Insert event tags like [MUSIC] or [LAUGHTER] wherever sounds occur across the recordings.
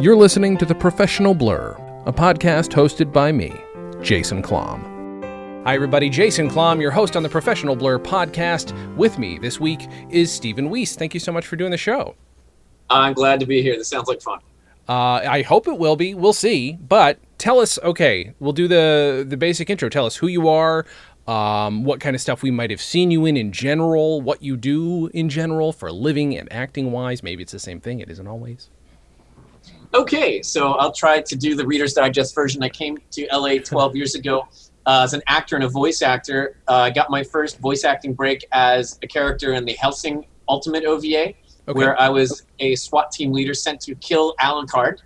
You're listening to The Professional Blur, a podcast hosted by me, Jason Klamm. Hi, everybody. Jason Klamm, your host on the Professional Blur podcast. With me this week is Stephen Weese. Thank you so much for doing the show. I'm glad to be here. This sounds like fun. Uh, I hope it will be. We'll see. But tell us. Okay, we'll do the the basic intro. Tell us who you are, um, what kind of stuff we might have seen you in in general, what you do in general for living and acting wise. Maybe it's the same thing. It isn't always. Okay, so I'll try to do the Reader's Digest version. I came to LA 12 years ago uh, as an actor and a voice actor. Uh, I got my first voice acting break as a character in the Hellsing Ultimate OVA, okay. where I was a SWAT team leader sent to kill Alucard.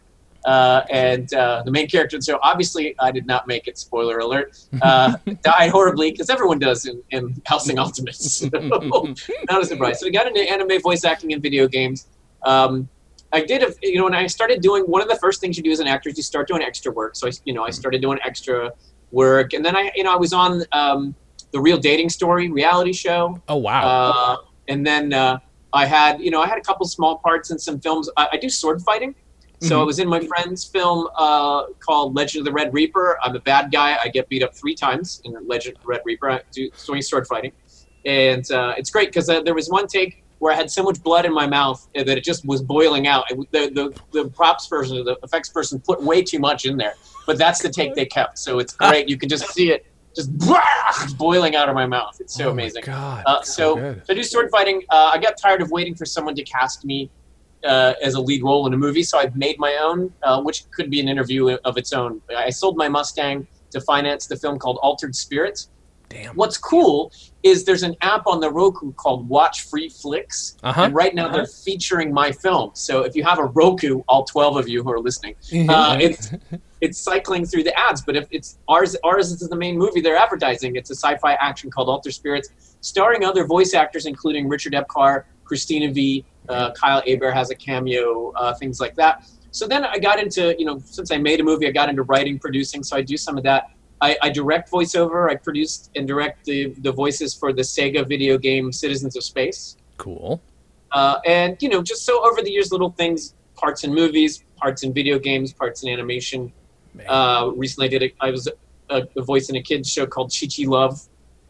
Uh, and uh, the main character. So obviously, I did not make it. Spoiler alert! Uh, [LAUGHS] died horribly because everyone does in, in Hellsing Ultimates. So, [LAUGHS] [LAUGHS] not a surprise. So I got into anime voice acting in video games. Um, I did, a, you know, when I started doing one of the first things you do as an actor is you start doing extra work. So I, you know, I started doing extra work, and then I, you know, I was on um, the Real Dating Story reality show. Oh wow! Uh, and then uh, I had, you know, I had a couple small parts in some films. I, I do sword fighting. So mm-hmm. I was in my friend's film uh, called Legend of the Red Reaper. I'm a bad guy. I get beat up three times in Legend of the Red Reaper. I do doing sword fighting, and uh, it's great because uh, there was one take where I had so much blood in my mouth that it just was boiling out. the, the, the props person, the effects person, put way too much in there. But that's the take they kept. So it's great. You can just see it just [LAUGHS] boiling out of my mouth. It's so oh amazing. God, uh, so, so, so I do sword fighting. Uh, I got tired of waiting for someone to cast me uh, as a lead role in a movie, so I've made my own, uh, which could be an interview of its own. I sold my Mustang to finance the film called Altered Spirits. Damn. What's cool is there's an app on the Roku called Watch Free Flicks, uh-huh. and right now uh-huh. they're featuring my film. So if you have a Roku, all 12 of you who are listening, uh, it's [LAUGHS] it's cycling through the ads. But if it's ours, ours is the main movie they're advertising. It's a sci-fi action called Alter Spirits, starring other voice actors, including Richard Epcar, Christina Vee, uh, Kyle Hebert has a cameo, uh, things like that. So then I got into, you know, since I made a movie, I got into writing, producing. So I do some of that. I, I direct voiceover. I produced and direct the, the voices for the Sega video game Citizens of Space. Cool. Uh, and, you know, just so over the years, little things, parts in movies, parts in video games, parts in animation. Uh, recently I did, a, I was a, a, voice in a kid's show called Chi Chi Love.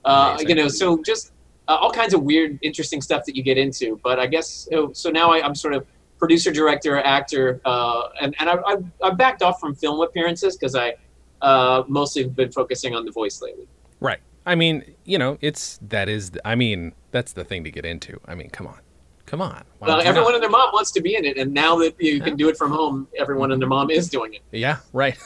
Uh, you know, so just uh, all kinds of weird, interesting stuff that you get into. But I guess so. now I, am sort of producer, director, actor, uh, and and I, I I backed off from film appearances because I uh, mostly been focusing on the voice lately. Right. I mean, you know, it's that is. I mean, that's the thing to get into. I mean, come on, come on. Well, everyone and their mom wants to be in it, and now that you can do it from home, everyone and their mom is doing it. Yeah. Right.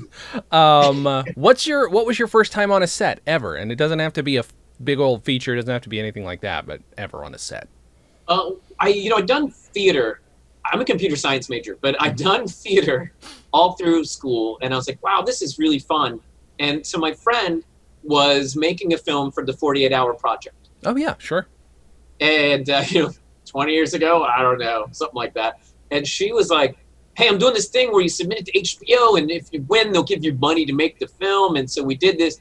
[LAUGHS] um, uh, what's your what was your first time on a set ever? And it doesn't have to be a big old feature. It doesn't have to be anything like that, but ever on a set. Uh, I you know I've done theater. I'm a computer science major, but I've done [LAUGHS] theater all through school, and I was like, wow, this is really fun. And so my friend was making a film for the 48 Hour Project. Oh yeah, sure. And uh, [LAUGHS] you know, 20 years ago, I don't know, something like that. And she was like, hey, I'm doing this thing where you submit it to HBO, and if you win, they'll give you money to make the film. And so we did this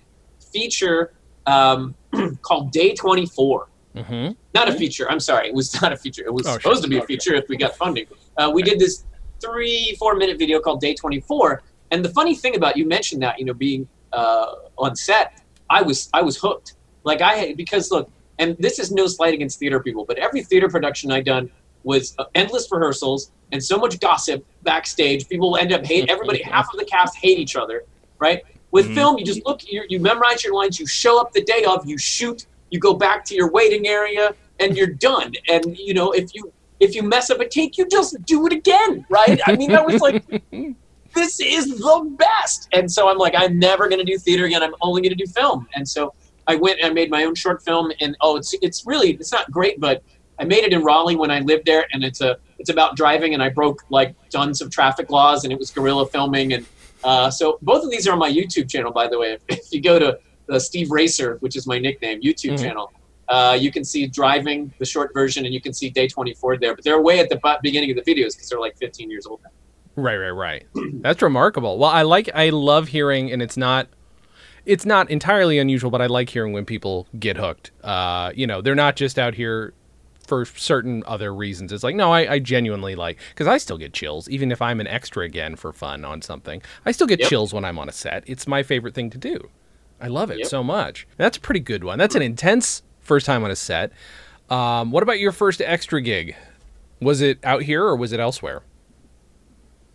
feature um, [CLEARS THROAT] called Day 24. Mm-hmm. Not a feature. I'm sorry. It was [LAUGHS] not a feature. It was oh, supposed sure. to be a feature if we got funding. Uh, we did this three, four minute video called Day 24. And the funny thing about you mentioned that, you know, being uh, on set, I was I was hooked. Like I because look, and this is no slight against theater people, but every theater production I done was uh, endless rehearsals and so much gossip backstage. People end up hate everybody. [LAUGHS] half of the cast hate each other, right? With mm-hmm. film, you just look, you, you memorize your lines, you show up the day of, you shoot, you go back to your waiting area, and you're done. And you know, if you if you mess up a take, you just do it again, right? I mean, that was like, [LAUGHS] this is the best. And so I'm like, I'm never going to do theater again. I'm only going to do film. And so I went and I made my own short film. And oh, it's it's really it's not great, but I made it in Raleigh when I lived there, and it's a it's about driving, and I broke like tons of traffic laws, and it was guerrilla filming, and uh, so both of these are on my YouTube channel, by the way. If, if you go to the Steve Racer, which is my nickname, YouTube mm-hmm. channel, uh, you can see driving the short version, and you can see day 24 there. But they're way at the beginning of the videos because they're like 15 years old now. Right, right, right. [CLEARS THROAT] That's remarkable. Well, I like, I love hearing, and it's not, it's not entirely unusual, but I like hearing when people get hooked. Uh, you know, they're not just out here for certain other reasons. It's like, no, I, I genuinely like because I still get chills, even if I'm an extra again for fun on something. I still get yep. chills when I'm on a set. It's my favorite thing to do. I love it yep. so much. That's a pretty good one. That's an intense first time on a set. Um, what about your first extra gig? Was it out here or was it elsewhere?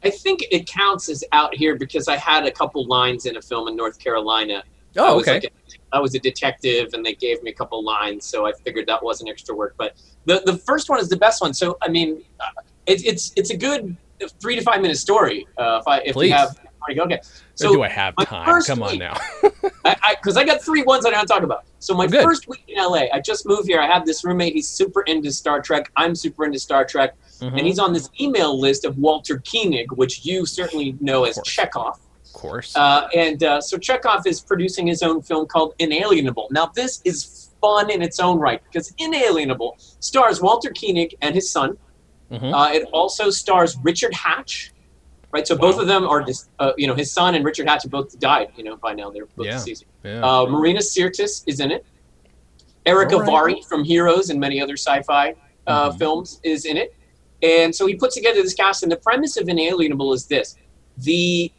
I think it counts as out here because I had a couple lines in a film in North Carolina. Oh, I okay. Like a, I was a detective, and they gave me a couple lines, so I figured that wasn't extra work. But the the first one is the best one. So I mean, uh, it, it's it's a good three to five minute story. Uh, if I if Please. you have okay. So do I have time? Come on now. Because [LAUGHS] I, I, I, got three ones I want to talk about. So my Good. first week in LA, I just moved here. I have this roommate. He's super into Star Trek. I'm super into Star Trek, mm-hmm. and he's on this email list of Walter Koenig, which you certainly know as Chekhov. Of course. Uh, and uh, so Chekhov is producing his own film called Inalienable. Now this is fun in its own right because Inalienable stars Walter Koenig and his son. Mm-hmm. Uh, it also stars Richard Hatch, right? So wow. both of them are, uh, you know, his son and Richard Hatch have both died, you know, by now. They're both yeah. deceased. Yeah. Uh, Marina Sirtis is in it. Eric right. Avari from Heroes and many other sci-fi uh, mm-hmm. films is in it. And so he puts together this cast, and the premise of Inalienable is this: the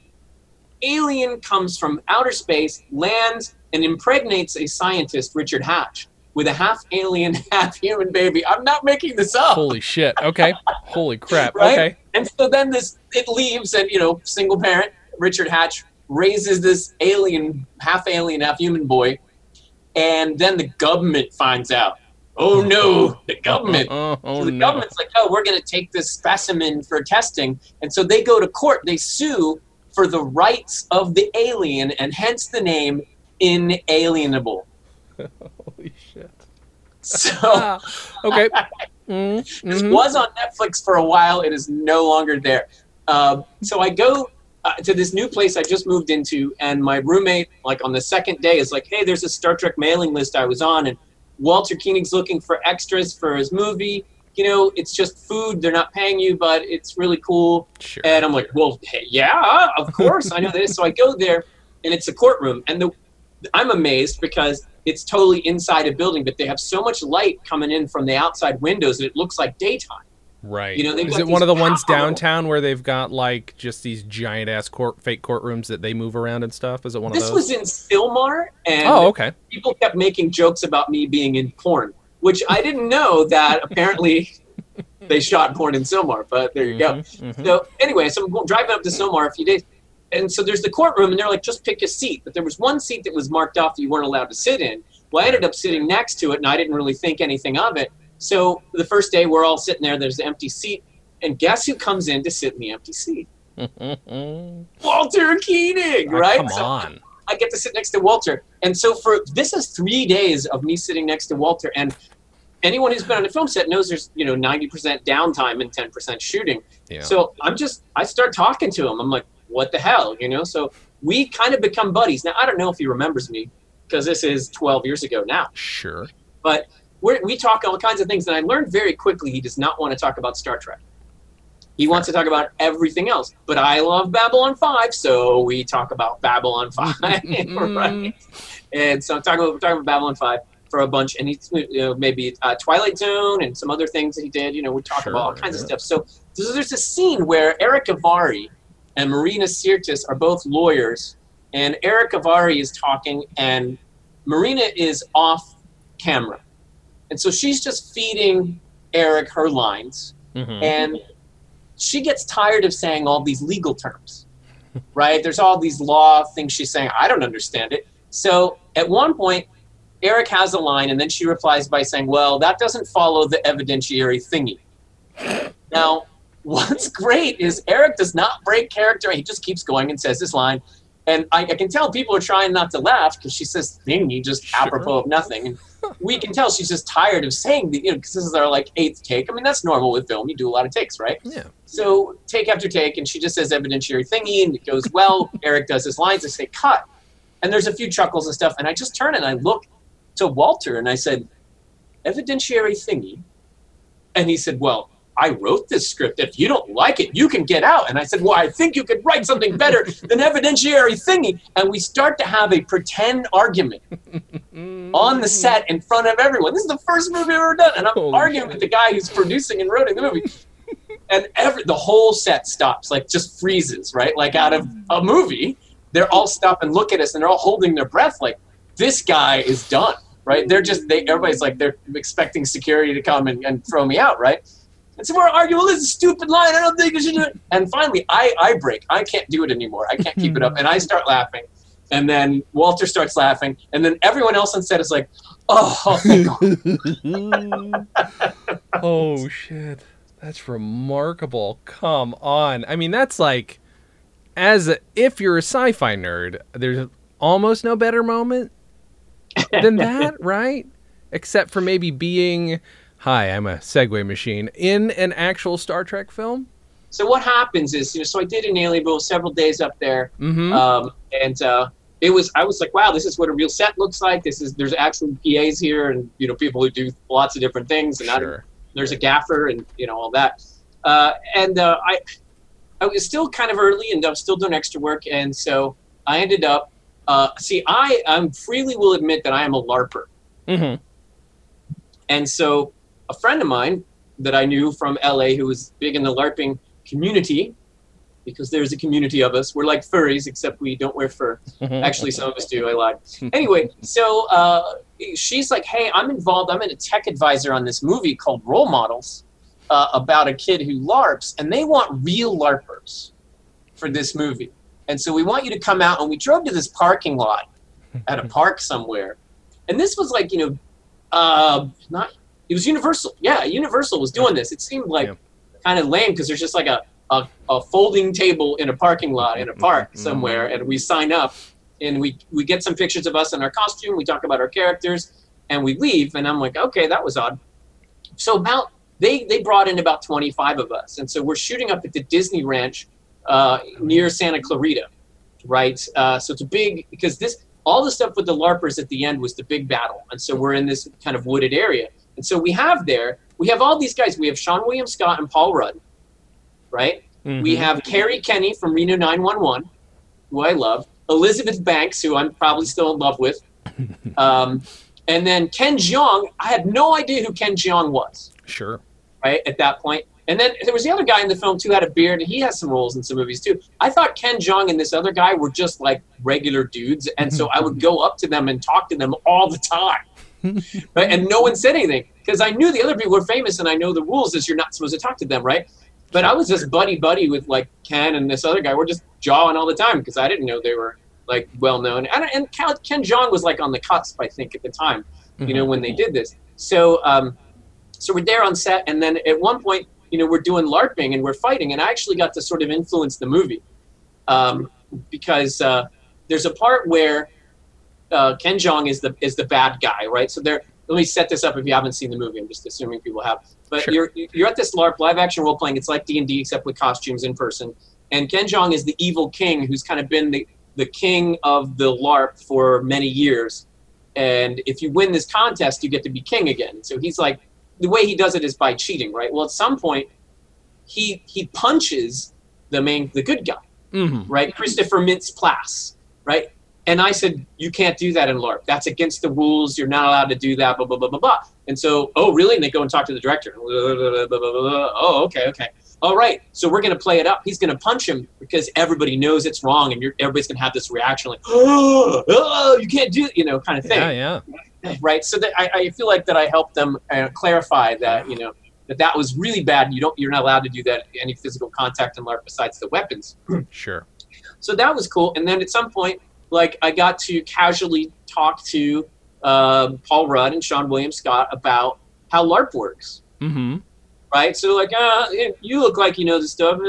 alien comes from outer space, lands, and impregnates a scientist, Richard Hatch with a half alien, [LAUGHS] half human baby. I'm not making this up. Holy shit. Okay. [LAUGHS] Holy crap. right? Okay. And so then this it leaves and you know, single parent, Richard Hatch raises this alien, half alien, half human boy, and then the government finds out. Oh no, the government. oh, oh, so the no. government's like, oh, we're going to take this specimen for testing. And so they go to court. They sue for the rights of the alien, and hence the name inalienable. [LAUGHS] Holy shit. So, [LAUGHS] okay. [LAUGHS] Mm-hmm. This was on Netflix for a while. It is no longer there. Uh, so I go uh, to this new place I just moved into, and my roommate, like on the second day, is like, "Hey, there's a Star Trek mailing list I was on, and Walter Koenig's looking for extras for his movie. You know, it's just food. They're not paying you, but it's really cool." Sure. And I'm like, "Well, hey, yeah, of course, I know this." So I go there, and it's a courtroom, and the I'm amazed because it's totally inside a building, but they have so much light coming in from the outside windows that it looks like daytime. Right. You know, is it one of the ones downtown where they've got like just these giant ass court fake courtrooms that they move around and stuff? Is it one this of those? This was in Sylmar, and oh, okay. People kept making jokes about me being in porn, which I didn't know that [LAUGHS] apparently they shot porn in Sylmar. But there you mm-hmm, go. Mm-hmm. So anyway, so I'm driving up to Sylmar a few days and so there's the courtroom, and they're like, just pick a seat. But there was one seat that was marked off that you weren't allowed to sit in. Well, I ended up sitting next to it, and I didn't really think anything of it. So the first day, we're all sitting there. There's an empty seat, and guess who comes in to sit in the empty seat? [LAUGHS] Walter Koenig, oh, right? Come so on. I get to sit next to Walter, and so for this is three days of me sitting next to Walter, and anyone who's been on a film set knows there's you know 90% downtime and 10% shooting. Yeah. So I'm just I start talking to him. I'm like, what the hell, you know? So we kind of become buddies. Now, I don't know if he remembers me because this is 12 years ago now. Sure. But we talk all kinds of things, and I learned very quickly he does not want to talk about Star Trek. He wants to talk about everything else. But I love Babylon 5, so we talk about Babylon 5, [LAUGHS] right? And so I'm talking about, we're talking about Babylon 5 for a bunch, and he's you know, maybe uh, Twilight Zone and some other things that he did. You know, we talk sure, about all kinds yeah. of stuff. So, so there's a scene where Eric Avari and Marina Sirtis are both lawyers, and Eric Avari is talking, and Marina is off camera. And so she's just feeding Eric her lines, mm-hmm. and she gets tired of saying all these legal terms, [LAUGHS] right? There's all these law things she's saying. I don't understand it. So at one point, Eric has a line, and then she replies by saying, Well, that doesn't follow the evidentiary thingy. Now, [LAUGHS] what's great is Eric does not break character. He just keeps going and says this line. And I, I can tell people are trying not to laugh because she says thingy just Sure. apropos of nothing. And we can tell she's just tired of saying the, you know, because this is our like eighth take. I mean, that's normal with film. You do a lot of takes, right? Yeah. So take after take, and she just says evidentiary thingy, and it goes well. [LAUGHS] Eric does his lines. I say cut, and there's a few chuckles and stuff. And I just turn and I look to Walter, and I said, evidentiary thingy, and he said, well. I wrote this script. If you don't like it, you can get out. And I said, Well, I think you could write something better [LAUGHS] than evidentiary thingy. And we start to have a pretend argument. mm. [LAUGHS] on the set in front of everyone. This is the first movie I've ever done, and I'm Holy arguing shit. with the guy who's producing and writing the movie. [LAUGHS] and every the whole set stops, like just freezes, right? Like out of a movie, they're all stop and look at us, and they're all holding their breath, like this guy is done, right? They're just they everybody's like they're expecting security to come and, and throw me out, right? And so we're arguing, well, this is a stupid line. I don't think you should do it. And finally, I, I break. I can't do it anymore. I can't keep it up. [LAUGHS] And I start laughing. And then Walter starts laughing. And then everyone else on set is like, oh, [LAUGHS] oh, shit. That's remarkable. Come on. I mean, that's like, as a, if you're a sci fi nerd, there's almost no better moment than [LAUGHS] that, right? Except for maybe being Hi, I'm a Segway machine in an actual Star Trek film. So what happens is, you know, so I did an alien Alienable several days up there, mm-hmm. um, and uh, it was I was like, wow, this is what a real set looks like. This is there's actual PAs here, and you know, people who do lots of different things, and sure. there's a gaffer, and you know, all that. Uh, and uh, I I was still kind of early, and I was still doing extra work, and so I ended up. Uh, see, I I'm freely will admit that I am a larper. Mm-hmm. And so a friend of mine that I knew from LA who was big in the LARPing community, because there's a community of us. We're like furries, except we don't wear fur. [LAUGHS] Actually, some of us do. I lied. Anyway, so uh, she's like, "Hey, I'm involved. I'm in a tech advisor on this movie called Role Models uh, about a kid who LARPs, and they want real LARPers for this movie. And so we want you to come out." And we drove to this parking lot at a [LAUGHS] park somewhere, and this was like, you know, uh, not it was Universal. Yeah, Universal was doing this. It seemed like yeah. kind of lame because there's just like a, a, a, folding table in a parking lot in a park mm-hmm. somewhere, and we sign up and we we get some pictures of us in our costume. We talk about our characters, and we leave. And I'm like, okay, that was odd. So about they they brought in about 25 of us, and so we're shooting up at the Disney Ranch uh, near Santa Clarita, right? Uh, so it's a big because this all the stuff with the larpers at the end was the big battle, and so we're in this kind of wooded area. And so we have there, we have all these guys. We have Seann William Scott and Paul Rudd, right? Mm-hmm. We have Kerri Kenney from Reno 911, who I love. Elizabeth Banks, who I'm probably still in love with. [LAUGHS] Um, and then Ken Jeong, I had no idea who Ken Jeong was. Sure. Right at that point. And then there was the other guy in the film too, had a beard, and he has some roles in some movies too. I thought Ken Jeong and this other guy were just like regular dudes, and so I would go up to them and talk to them all the time. Right? And no one said anything because I knew the other people were famous, and I know the rules is you're not supposed to talk to them, right? But I was just buddy buddy with like Ken and this other guy. We're just jawing all the time because I didn't know they were like well known. And, and Ken Jeong was like on the cusp, I think, at the time, you know, when they did this. So, um, so we're there on set, and then at one point, you know, we're doing LARPing and we're fighting, and I actually got to sort of influence the movie um, because uh, there's a part where uh, Ken Jeong is the is the bad guy, right? So there. Let me set this up if you haven't seen the movie. I'm just assuming people have. But sure. you're you're at this LARP live action role playing. It's like D and D except with costumes in person. And Ken Jeong is the evil king who's kind of been the the king of the LARP for many years. And if you win this contest, you get to be king again. So he's like, the way he does it is by cheating, right? Well, at some point, he he punches the main the good guy, mm-hmm. right? Christopher Mintz Plasse, right? And I said, you can't do that in LARP. That's against the rules. You're not allowed to do that, blah, blah, blah, blah, blah. And so, oh, really? And they go and talk to the director. Oh, okay, okay. All right. So we're going to play it up. He's going to punch him because everybody knows it's wrong and everybody's going to have this reaction like, oh, oh, you can't do it, you know, kind of thing. Yeah, yeah. [LAUGHS] Right. So that I, I feel like that I helped them uh, clarify that, you know, that that was really bad. You don't, you're not allowed to do that any physical contact in LARP besides the weapons. sure. So that was cool. And then at some point, like I got to casually talk to uh, Paul Rudd and Seann William Scott about how LARP works. Mm-hmm. Right. So like, uh, you look like you know the stuff.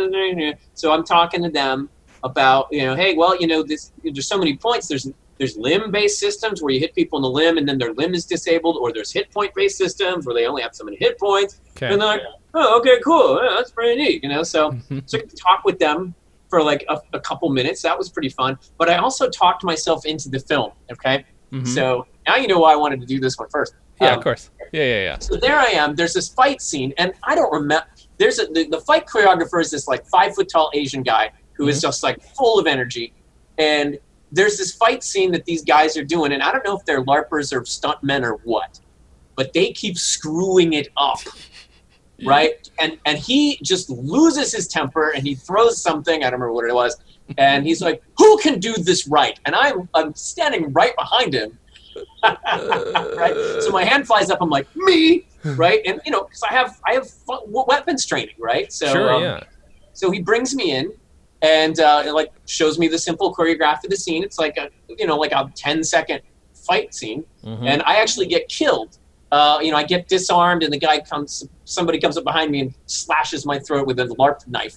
So I'm talking to them about you know, hey, well, you know, this there's so many points. There's there's limb-based systems where you hit people in the limb and then their limb is disabled, or there's hit point-based systems where they only have so many hit points. Okay. And they're like, oh, okay, cool, yeah, that's pretty neat, you know. So, mm-hmm. so I talk with them for like a, a, couple minutes. That was pretty fun. But I also talked myself into the film. Okay, mm-hmm. so now you know why I wanted to do this one first. Yeah, um, of course. Yeah, yeah, yeah. So there I am. There's this fight scene, and I don't remember. There's a the, the fight choreographer is this like five foot tall Asian guy who mm-hmm. is just like full of energy, and there's this fight scene that these guys are doing, and I don't know if they're larpers or stuntmen or what, but they keep screwing it up. [LAUGHS] Right, and and he just loses his temper and he throws something. I don't remember what it was, and he's like, "Who can do this right?" And I'm I'm standing right behind him, [LAUGHS] right? So my hand flies up. I'm like, "Me!" [LAUGHS] Right? And you know, because I have I have weapons training, right? So sure, um, yeah. So he brings me in, and uh, like shows me the simple choreograph of the scene. It's like a you know like a 10 second fight scene, mm-hmm. and I actually get killed. Uh, you know, I get disarmed, and the guy comes. Somebody comes up behind me and slashes my throat with a LARP knife,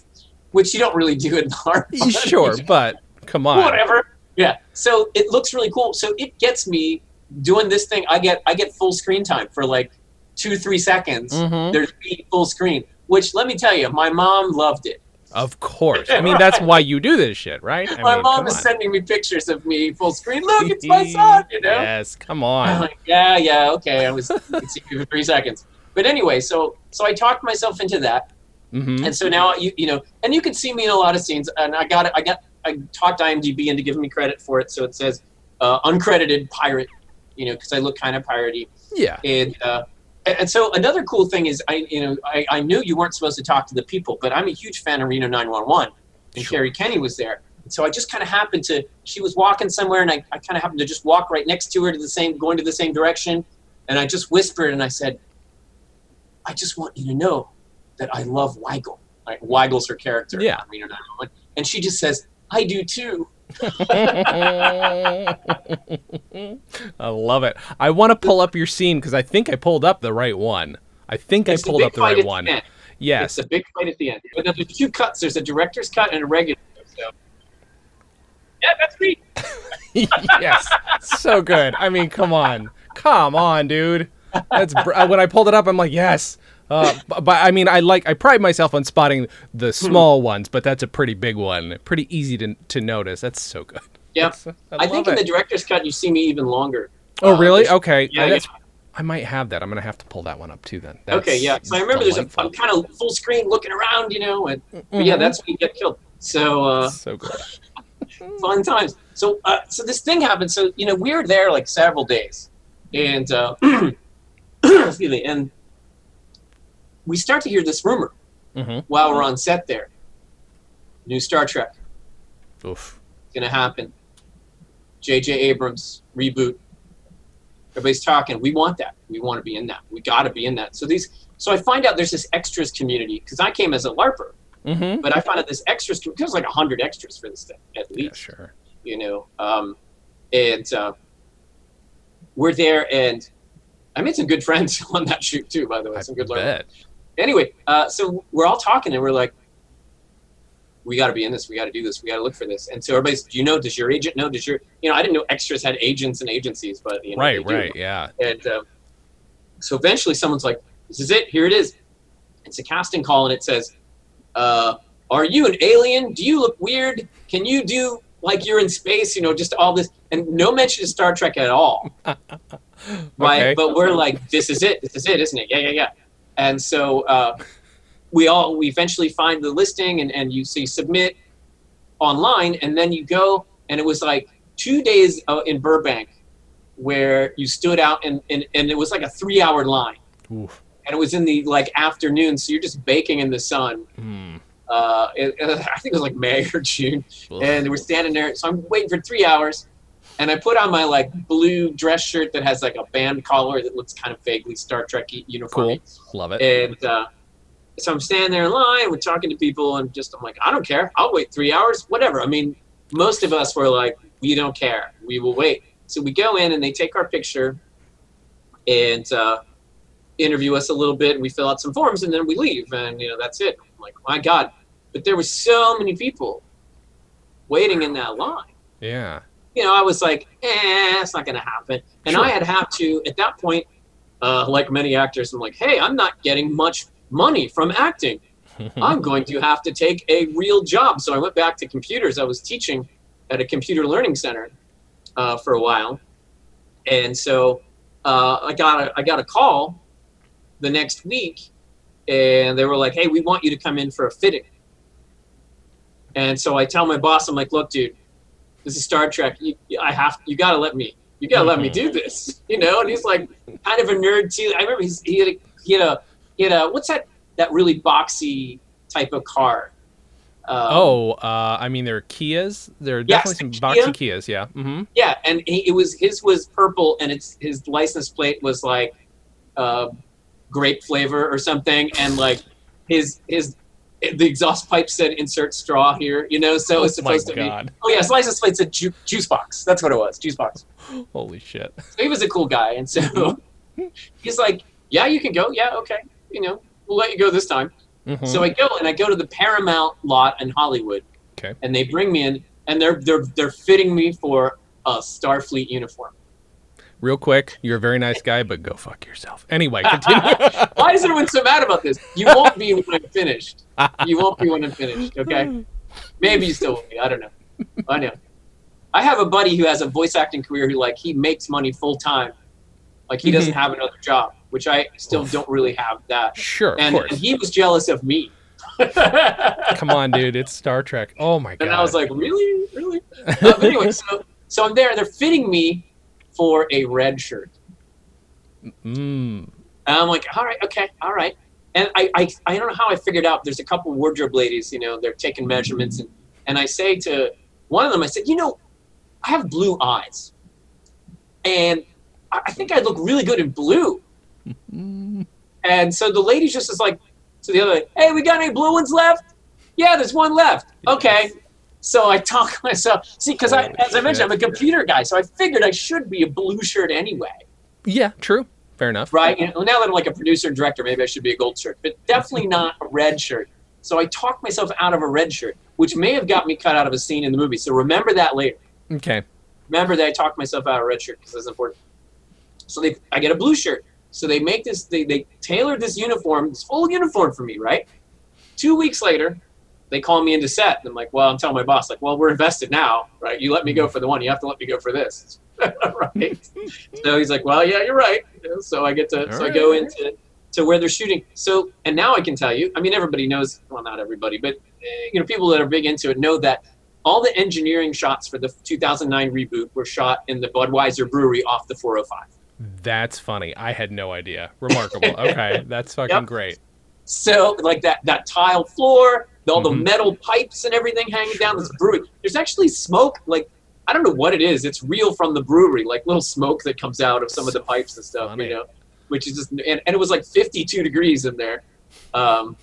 which you don't really do in LARP. [LAUGHS] sure, but come on. Whatever. Yeah. So it looks really cool. So it gets me doing this thing. I get I get full screen time for like two three seconds. Mm-hmm. There's full screen, which let me tell you, my mom loved it. Of course. I mean, that's why you do this shit, right? I my mean, mom is on. sending me pictures of me full screen. Look, it's my [LAUGHS] son, you know? Yes, come on. Like, yeah, yeah, okay. I was see you for three seconds. But anyway, so so I talked myself into that. Mm-hmm. And so now you you know, and you can see me in a lot of scenes. And I got it. I got I talked IMDb into giving me credit for it, so it says uh, uncredited pirate, you know, because I look kind of piratey. Yeah. And uh, and so another cool thing is I you know I, I knew you weren't supposed to talk to the people, but I'm a huge fan of Reno 911, and sure. Kerri Kenney was there. And so I just kind of happened to she was walking somewhere, and I, I kind of happened to just walk right next to her to the same going to the same direction, and I just whispered and I said, I just want you to know that I love Wiegel. Like Wiegel's her character. Yeah. Reno 911, and she just says, I do too. [LAUGHS] I love it. I want to pull up your scene because I think I pulled up the right one. I think it's I pulled up the right one. The yes. It's a big fight at the end. But there's two cuts. There's a director's cut and a regular. So. Yeah, that's me. [LAUGHS] yes. So good. I mean, come on. Come on, dude. That's br- when I pulled it up. I'm like, yes. Uh, but, but, I mean, I like I pride myself on spotting the hmm. small ones, but that's a pretty big one. Pretty easy to to notice. That's so good. Yeah, I, I, think it. in the director's cut you see me even longer. Oh, uh, really? Okay. Yeah, yeah. I might have that. I'm gonna have to pull that one up too. Then. That's okay. Yeah. So I remember there's a I'm kind of full screen looking around, you know, and mm-hmm. yeah, that's when you get killed. So. Uh, so good. [LAUGHS] fun times. So uh, so this thing happened. So you know we were there like several days, and uh, [CLEARS THROAT] excuse me, and we start to hear this rumor mm-hmm. while we're on set there. New Star Trek. Oof. It's gonna happen. J.J. Abrams reboot. Everybody's talking. We want that. We want to be in that. We got to be in that. So these. So I find out there's this extras community because I came as a larper, mm-hmm. but I found out this extras. There's like hundred extras for this thing at least. Yeah, sure. You know, um, and uh, we're there, and I made some good friends [LAUGHS] on that shoot too. By the way, I some good learning anyway, uh, so we're all talking and we're like, we got to be in this. We got to do this. We got to look for this. And so everybody's, do you know? Does your agent know? Does your, you know, I didn't know extras had agents and agencies, but you know, right, right, yeah. And uh, so eventually, someone's like, "This is it. Here it is." It's a casting call, and it says, uh, "Are you an alien? Do you look weird? Can you do like you're in space? You know, just all this." And no mention of Star Trek at all. [LAUGHS] right, okay. but we're like, "This is it. This is it, isn't it?" Yeah, yeah, yeah. And so uh, we all we eventually find the listing and, and you see submit online and then you go and it was like two days uh, in Burbank where you stood out and, and, and it was like a three hour line. Oof. And it was in the like afternoon, so you're just baking in the sun. Mm. Uh, it, [LAUGHS] I think it was like May or June, Ugh. and we're standing there. So I'm waiting for three hours, and I put on my like blue dress shirt that has like a band collar that looks kind of vaguely Star Trek uniform. Cool, love it. And uh, so I'm standing there in line, we're talking to people, and just I'm like, I don't care. I'll wait three hours, whatever. I mean, most of us were like, we don't care. We will wait. So we go in and they take our picture and uh, interview us a little bit, and we fill out some forms, and then we leave, and you know that's it. I'm like, my God! But there were so many people waiting in that line. Yeah you know, I was like, eh, it's not going to happen. And sure. I had have to, at that point, uh, like many actors, I'm like, hey, I'm not getting much money from acting. [LAUGHS] I'm going to have to take a real job. So I went back to computers. I was teaching at a computer learning center uh, for a while. And so uh, I, got a, I got a call the next week, and they were like, hey, we want you to come in for a fitting. And so I tell my boss, I'm like, look, dude, this is Star Trek. You, I have, you got to let me, you got to let me mm-hmm. do this, [LAUGHS] you know? And he's like kind of a nerd too. I remember he's, he had a, he had a, he had a, what's that, that really boxy type of car? Um, oh, uh, I mean, there are Kias. There are definitely yes, some Kia. boxy Kias. Yeah. Mm-hmm. Yeah, and he, it was his was purple, and it's his license plate was like uh, grape flavor or something, and like his his the exhaust pipe said "insert straw here," you know. So it's oh supposed to God. be. Oh yeah, license plate said ju- "juice box." That's what it was, juice box. [GASPS] Holy shit! So he was a cool guy, and so [LAUGHS] he's like, "Yeah, you can go. Yeah, okay. You know, we'll let you go this time." Mm-hmm. So I go and I go to the Paramount lot in Hollywood. Okay. And they bring me in, and they're they're they're fitting me for a Starfleet uniform. Real quick, you're a very nice guy, but go fuck yourself. Anyway, continue. [LAUGHS] Why is everyone so mad about this? You won't be when I'm finished. You won't be when I'm finished. Okay. Maybe you still will be. I don't know. I know. I have a buddy who has a voice acting career who like he makes money full time, like he mm-hmm. doesn't have another job which I still Oof. don't really have that. Sure, and, and he was jealous of me. [LAUGHS] Come on, dude! It's Star Trek. Oh my god! And I was like, really, really? uh, anyway, [LAUGHS] so so I'm there. They're fitting me for a red shirt. Mm. And I'm like, all right, okay, all right. And I, I, I don't know how I figured out. There's a couple wardrobe ladies, you know, they're taking measurements, and and I say to one of them, I said, you know, I have blue eyes, and I think I'd look really good in blue [LAUGHS] and so the lady just is like to the other, hey, we got any blue ones left? Yeah, there's one left. Okay. So I talk [LAUGHS] myself, see, because I, as I mentioned, I'm a computer guy, so I figured I should be a blue shirt anyway. Yeah, true. Fair enough. Right. And now that I'm like a producer and director, maybe I should be a gold shirt, but definitely not a red shirt. So I talked myself out of a red shirt, which may have got me cut out of a scene in the movie. So remember that later. Okay. Remember that I talked myself out of a red shirt because it's important. So they, I get a blue shirt. So they make this, they, they tailored this uniform, this full uniform for me, right? Two weeks later, they call me into set. And I'm like, well, I'm telling my boss, like, well, we're invested now, right? You let me go mm-hmm. for the one, you have to let me go for this, [LAUGHS] right? so he's like, well, yeah, you're right. So I get to, All so right. I go into to where they're shooting. So, and now I can tell you, I mean, everybody knows, well, not everybody, but you know, people that are big into it know that all the engineering shots for the 2009 reboot were shot in the Budweiser Brewery off the 405. That's funny. I had no idea. Remarkable. Okay, [LAUGHS] that's fucking yep. great. So, like that that tile floor, all mm-hmm. the metal pipes and everything hanging down this brewery. There's actually smoke. Like I don't know what it is. It's real from the brewery, like little smoke that comes out of some of the pipes and stuff. Funny. You know, which is just and, and it was like 52 degrees in there. Um,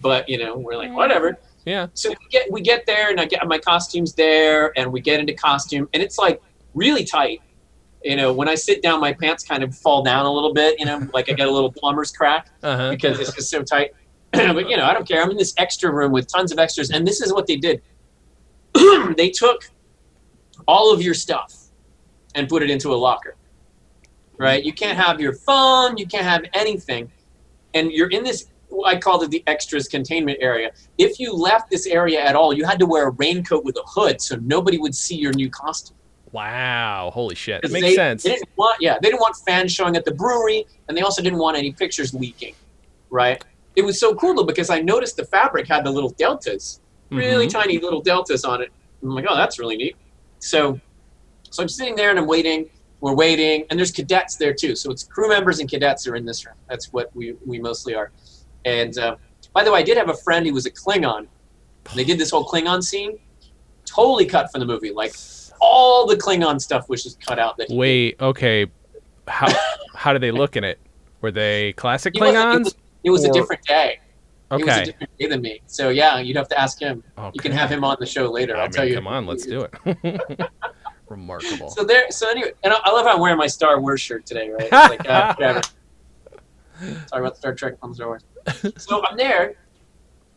but you know, we're like whatever. Yeah. So we get we get there, and I get my costumes there, and we get into costume, and it's like really tight you know, when I sit down, my pants kind of fall down a little bit, you know, like I get a little plumber's crack uh-huh. because it's just so tight. [CLEARS THROAT] but, you know, I don't care. I'm in this extra room with tons of extras. And this is what they did [CLEARS THROAT] they took all of your stuff and put it into a locker, right? You can't have your phone, you can't have anything. And you're in this, I called it the extras containment area. If you left this area at all, you had to wear a raincoat with a hood so nobody would see your new costume. Wow! Holy shit! It Makes they, sense. They didn't want, yeah, they didn't want fans showing at the brewery, and they also didn't want any pictures leaking, right? It was so cool though because I noticed the fabric had the little deltas, really mm-hmm. tiny little deltas on it. I'm like, oh, that's really neat. So, so I'm sitting there and I'm waiting. We're waiting, and there's cadets there too. So it's crew members and cadets are in this room. That's what we we mostly are. And uh, by the way, I did have a friend who was a Klingon. They did this whole Klingon scene, totally cut from the movie. Like all the Klingon stuff was just cut out. That Wait, did. okay. How how did they look in it? Were they classic [LAUGHS] Klingons? It was, or... a different day. Okay. It was a different day than me. So yeah, you'd have to ask him. Okay. You can have him on the show later. I will tell you. Come on, let's do it. [LAUGHS] Remarkable. So there. So anyway, and I, I, love how I'm wearing my Star Wars shirt today. Right? It's like uh, [LAUGHS] whatever. Sorry about Star Trek on Star Wars. So I'm there,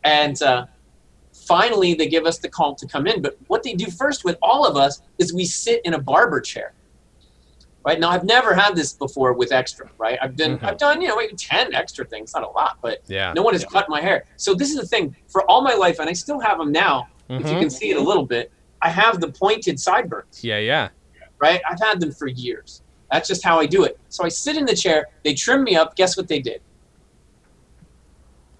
and uh, finally they give us the call to come in. But what they do first with all of us is we sit in a barber chair. Right now, I've never had this before with extra. Right, I've been, mm-hmm. I've done, you know, maybe ten extra things, not a lot, but yeah. no one has yeah. cut my hair. So this is the thing for all my life, and I still have them now. Mm-hmm. If you mm-hmm. can see it a little bit, I have the pointed sideburns. Yeah, yeah. Right, I've had them for years. That's just how I do it. So I sit in the chair. They trim me up. Guess what they did?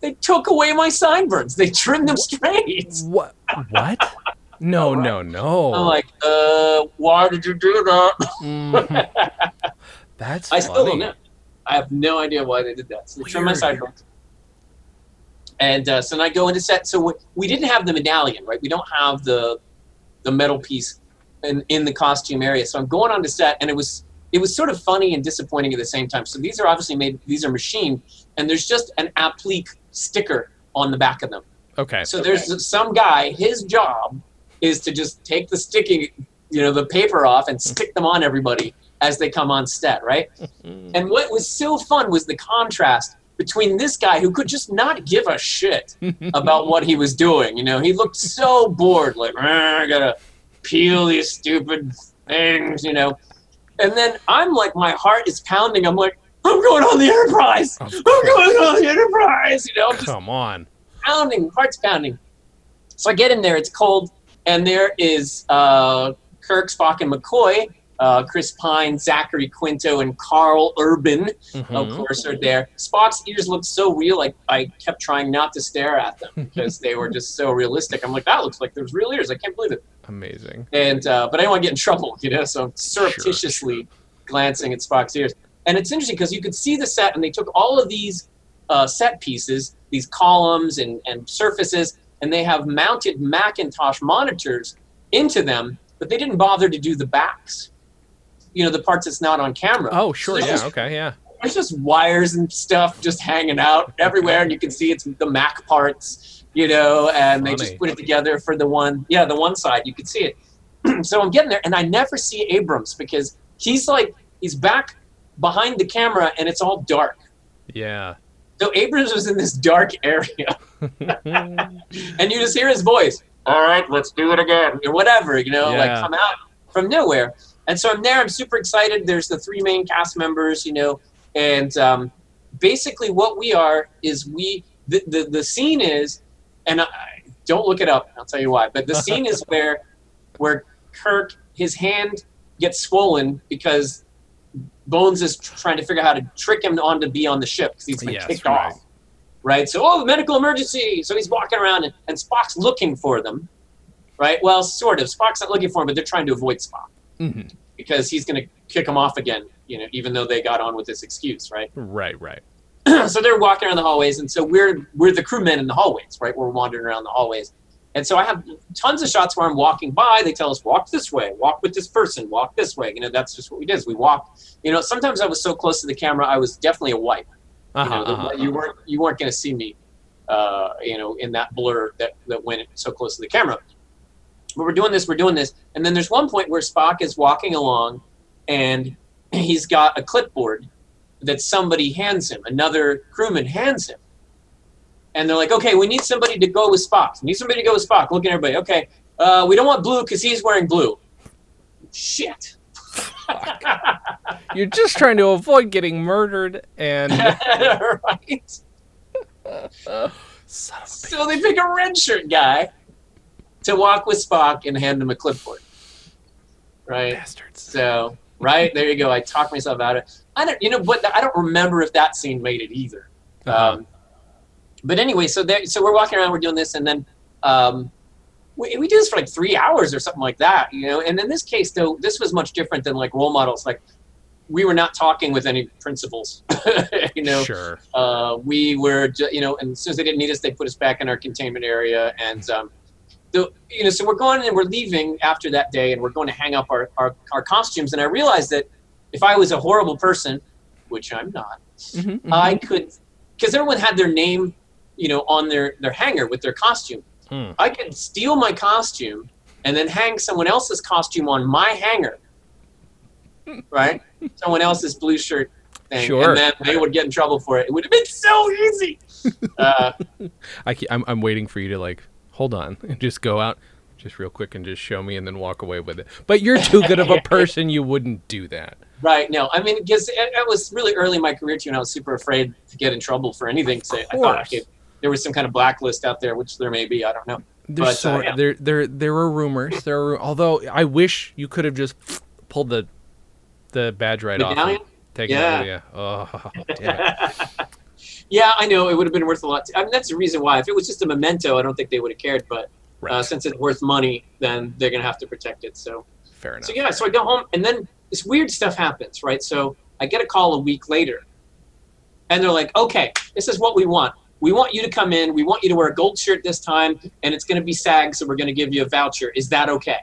They took away my sideburns. They trimmed them straight. What? What? No, right? no, no. I'm like, uh, why did you do that? Mm-hmm. [LAUGHS] That's. I still don't know. I have no idea why they did that. So they trimmed my sideburns. And uh, so then I go into set. So we, we didn't have the medallion, right? We don't have the the metal piece in, in the costume area. So I'm going on to set, and it was it was sort of funny and disappointing at the same time. So these are obviously made, these are machined, and there's just an applique sticker on the back of them. Okay. So there's okay. some guy, his job is to just take the sticking, you know, the paper off and stick them on everybody as they come on set, right? [LAUGHS] and what was so fun was the contrast between this guy who could just not give a shit [LAUGHS] about what he was doing. You know, he looked so bored, like, I gotta peel these stupid things, you know. And then I'm like, my heart is pounding. I'm like, I'm going on the Enterprise. I'm going on the Enterprise. You know, just come on, pounding, heart's pounding. So I get in there. It's cold, and there is uh, Kirk, Spock, and McCoy. Uh, Chris Pine, Zachary Quinto, and Karl Urban, mm-hmm. of course, are there. Spock's ears look so real. Like I kept trying not to stare at them [LAUGHS] because they were just so realistic. I'm like, that looks like there's real ears. I can't believe it. Amazing. And uh, but I don't want to get in trouble, you know. So I'm surreptitiously sure. glancing at Spock's ears, and it's interesting because you could see the set, and they took all of these uh, set pieces, these columns and and surfaces, and they have mounted Macintosh monitors into them, but they didn't bother to do the backs. You know, the parts that's not on camera. Oh, sure. So yeah. Just, okay. Yeah. There's just wires and stuff just hanging out everywhere, and you can see it's the Mac parts you know, and Funny. they just put it together for the one, yeah, the one side. You could see it. [CLEARS THROAT] so I'm getting there, and I never see Abrams because he's like, he's back behind the camera, and it's all dark. Yeah. So Abrams was in this dark area, [LAUGHS] and you just hear his voice. All right, let's do it again, or whatever, you know, yeah. like come out from nowhere. And so I'm there. I'm super excited. There's the three main cast members, you know, and um, basically what we are is we the, the the scene is and I, don't look it up. I'll tell you why. But the scene is [LAUGHS] where where Kirk his hand gets swollen because Bones is trying to figure out how to trick him on to be on the ship because he's been yes, kicked right. off. Right. So oh, medical emergency. So he's walking around and, and Spock's looking for them. Right. Well, sort of. Spock's not looking for him, but they're trying to avoid Spock mm-hmm. because he's going to kick him off again. You know, even though they got on with this excuse. Right. Right. Right. [CLEARS THROAT] so they're walking around the hallways, and so we're we're the crewmen in the hallways, right? We're wandering around the hallways, and so I have tons of shots where I'm walking by. They tell us walk this way, walk with this person, walk this way. You know, that's just what we did. Is we walk. You know, sometimes I was so close to the camera, I was definitely a wipe. Uh-huh, you know, uh-huh, you uh-huh. weren't you weren't going to see me. Uh, you know, in that blur that that went so close to the camera. But we're doing this, we're doing this, and then there's one point where Spock is walking along, and he's got a clipboard that somebody hands him, another crewman hands him. And they're like, okay, we need somebody to go with Spock. We need somebody to go with Spock. Look at everybody. Okay, uh, we don't want blue because he's wearing blue. Shit. You're just trying to avoid getting murdered and. [LAUGHS] right. so they pick a red shirt guy to walk with Spock and hand him a clipboard. Right. Bastards. So right there you go. I talked myself out of it. I don't, you know, but I don't remember if that scene made it either. Uh-huh. Um, but anyway, so there, so we're walking around, we're doing this, and then um, we, we do this for like three hours or something like that, you know. And in this case, though, this was much different than like role models. Like we were not talking with any principals, [LAUGHS] you know. Sure. Uh, we were, ju- you know, and as soon as they didn't need us, they put us back in our containment area, and um, the, you know, so we're going and we're leaving after that day, and we're going to hang up our, our, our costumes. And I realized that if I was a horrible person, which I'm not, mm-hmm, mm-hmm. I could, because everyone had their name, you know, on their their hanger with their costume. Hmm. I could steal my costume and then hang someone else's costume on my hanger, right? someone else's blue shirt thing, sure. and then they would get in trouble for it. It would have been so easy. [LAUGHS] Uh, I, I'm I'm waiting for you to like hold on [LAUGHS] and just go out just real quick and just show me and then walk away with it. But you're too good of a [LAUGHS] person; you wouldn't do that. Right. No, I mean, because it, it, was really early in my career too, and I was super afraid to get in trouble for anything. So I thought okay, there was some kind of blacklist out there, which there may be. I don't know. There's but, so, uh, yeah. there, there, there were rumors. There were, although I wish you could have just pulled the, the badge right Medallion? off. Take yeah. [LAUGHS] It, yeah. [LAUGHS] Oh, yeah, I know it would have been worth a lot. To, I mean, that's the reason why. If it was just a memento, I don't think they would have cared. But Right. Uh, since it's worth money, then they're gonna have to protect it. So fair enough. So yeah, so I go home, and then this weird stuff happens, right? So I get a call a week later, and they're like, "Okay, this is what we want. We want you to come in. We want you to wear a gold shirt this time, and it's going to be SAG, so we're going to give you a voucher. Is that okay?"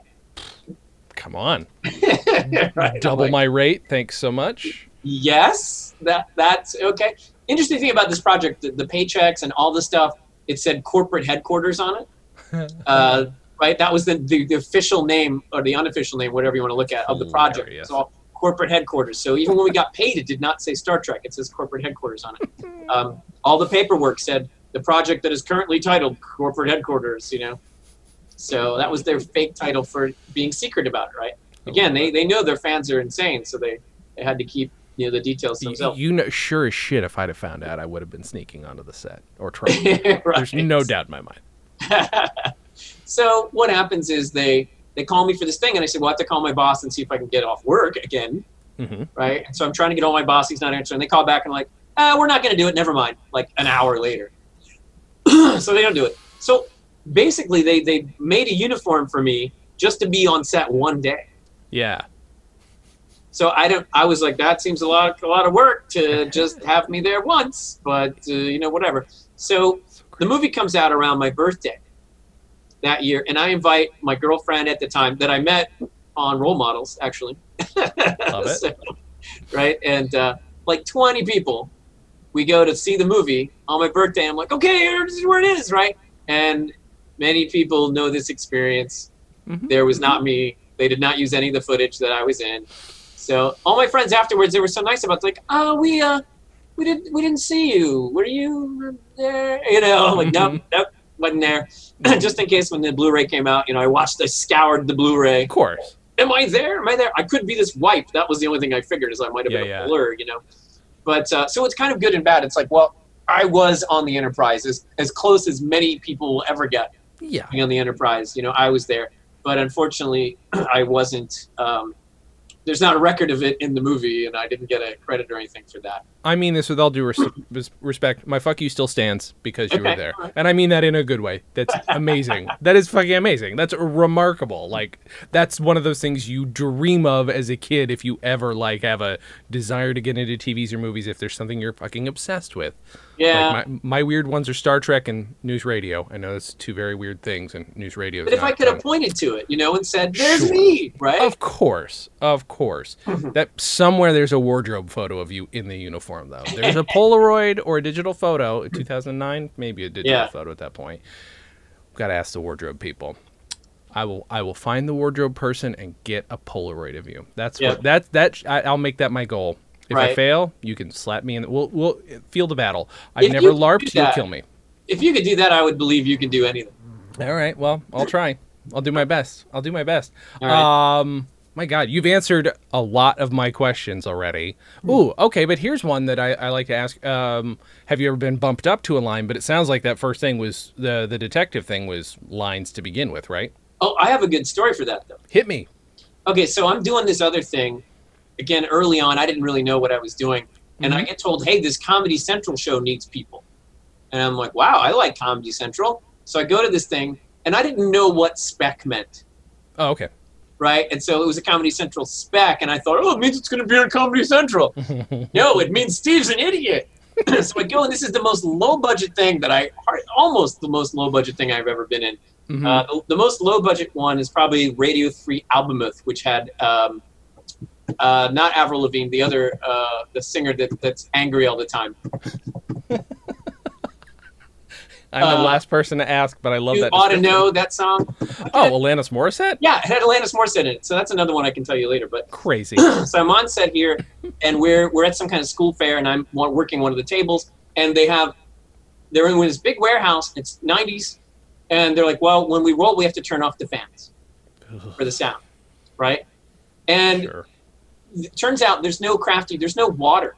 Come on, [LAUGHS] right, double like, my rate. Thanks so much. Yes, that that's okay. Interesting thing about this project, the, the paychecks and all the stuff. It said corporate headquarters on it. [LAUGHS] Uh, right? That was the, the, the, official name or the unofficial name, whatever you want to look at, of the project. It's all corporate headquarters. So even when we got paid, it did not say Star Trek. It says corporate headquarters on it. [LAUGHS] Um, all the paperwork said the project that is currently titled corporate headquarters. You know, so that was their fake title for being secret about it, right? Again, they, they know their fans are insane, so they, they had to keep you know the details themselves. You know, sure as shit, if I'd have found out, I would have been sneaking onto the set or trying. right. [LAUGHS] There's no doubt in my mind. [LAUGHS] So what happens is they they call me for this thing, and I said, well, I have to call my boss and see if I can get off work again, mm-hmm. right? And so I'm trying to get all my boss. He's not answering. They call back and like, ah, we're not going to do it. Never mind. Like an hour later, [CLEARS THROAT] so they don't do it. So basically, they they made a uniform for me just to be on set one day. Yeah. So I don't. I was like, that seems a lot a lot of work to [LAUGHS] just have me there once, but uh, you know, whatever. So the movie comes out around my birthday that year, and I invite my girlfriend at the time that I met on Role Models, actually. Love it. [LAUGHS] so, right, and uh, like 20 people. We go to see the movie on my birthday. I'm like, okay, is where it is, right? And many people know this experience. Mm-hmm. There was not me. They did not use any of the footage that I was in. So all my friends afterwards, they were so nice about it. like, oh, we uh, we didn't we didn't see you. Were you there? You know, like, nope, nope, wasn't there. [CLEARS THROAT] just in case when the Blu-ray came out, you know, I watched, I scoured the Blu-ray. Of course. Am I there? Am I there? I could be this wipe. That was the only thing I figured is I might have yeah, been a yeah. blur, you know. But uh, so it's kind of good and bad. It's like, well, I was on the Enterprise as, as close as many people will ever get. Yeah. Being on the Enterprise, you know, I was there, but unfortunately, [CLEARS THROAT] I wasn't. Um, there's not a record of it in the movie, and I didn't get a credit or anything for that. I mean this with all due res- respect. My fuck you still stands because you okay. were there, and I mean that in a good way. That's amazing. [LAUGHS] that is fucking amazing. That's remarkable. Like that's one of those things you dream of as a kid if you ever like have a desire to get into TVs or movies. If there's something you're fucking obsessed with. Yeah. Like my, my weird ones are Star Trek and NewsRadio. I know that's two very weird things, and NewsRadio. But if I could have pointed to it, you know, and said, "There's sure. me," right? Of course, of course. [LAUGHS] that somewhere there's a wardrobe photo of you in the uniform, though. There's a Polaroid or a digital photo. 2009, maybe a digital yeah. photo at that point. Got to ask the wardrobe people. I will I will find the wardrobe person and get a Polaroid of you. That's yep. what that's that I, will make that my goal. If right. I fail, you can slap me in. We'll we'll field a battle. I've if never LARPed. You'll kill me. If you could do that, I would believe you can do anything. All right. Well, I'll try. I'll do my best. I'll do my best. Um, my God, you've answered a lot of my questions already. Ooh, okay, but here's one that I, I like to ask. Um, have you ever been bumped up to a line? But it sounds like that first thing was the the detective thing was lines to begin with, right? Oh, I have a good story for that though. Hit me. Okay, so I'm doing this other thing again, early on, I didn't really know what I was doing. And mm-hmm. I get told, hey, this Comedy Central show needs people. And I'm like, wow, I like Comedy Central. So I go to this thing, and I didn't know what spec meant. Oh, okay. Right? And so it was a Comedy Central spec, and I thought, oh, it means it's going to be on Comedy Central. [LAUGHS] no, it means Steve's an idiot. [CLEARS THROAT] so I go, and this is the most low budget thing that I, almost the most low budget thing I've ever been in. Mm-hmm. Uh, the, the, most low budget one is probably Radio Free Albemuth, which had um, uh, not Avril Lavigne, the other, uh, the singer that, that's angry all the time. [LAUGHS] I'm the uh, last person to ask, but I love you that. You ought to know that song. Oh, Alanis Morissette. Yeah, it had Alanis Morissette in it, so that's another one I can tell you later. But crazy. [CLEARS THROAT] so I'm on set here, and we're we're at some kind of school fair, and I'm working one of the tables, and they have they're in this big warehouse. It's 90s, and they're like, well, when we roll, we have to turn off the fans for the sound, right? And sure it turns out there's no crafty, there's no water.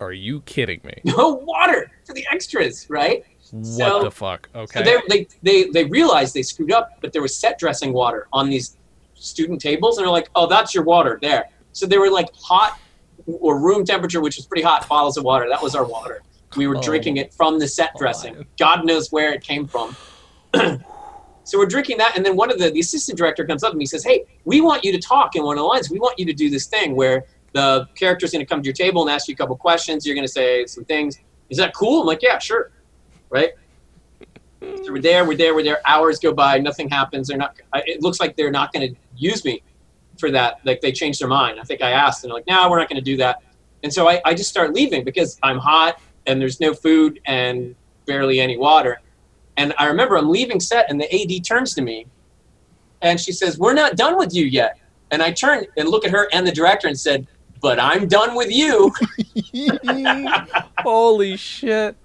Are you kidding me? No water for the extras, right? What so, the fuck? Okay. So they, they they realized they screwed up, but there was set dressing water on these student tables, and they're like, "Oh, that's your water there." So they were like hot or room temperature, which was pretty hot, bottles of water. That was our water. We were oh, drinking it from the set dressing. God knows where it came from. [CLEARS THROAT] So we're drinking that, and then one of the the assistant director comes up and he says, "Hey, we want you to talk in one of the lines. We want you to do this thing where the character's going to come to your table and ask you a couple questions. You're going to say some things. Is that cool?" I'm like, "Yeah, sure." Right. So we're there, we're there, we're there. Hours go by, nothing happens. They're not. It looks like they're not going to use me for that. Like they changed their mind. I think I asked, and they're like, "No, we're not going to do that." And so I, I just start leaving because I'm hot and there's no food and barely any water. And I remember I'm leaving set, and the AD turns to me, and she says, "We're not done with you yet." And I turn and look at her and the director and said, "But I'm done with you." [LAUGHS] [LAUGHS] Holy shit!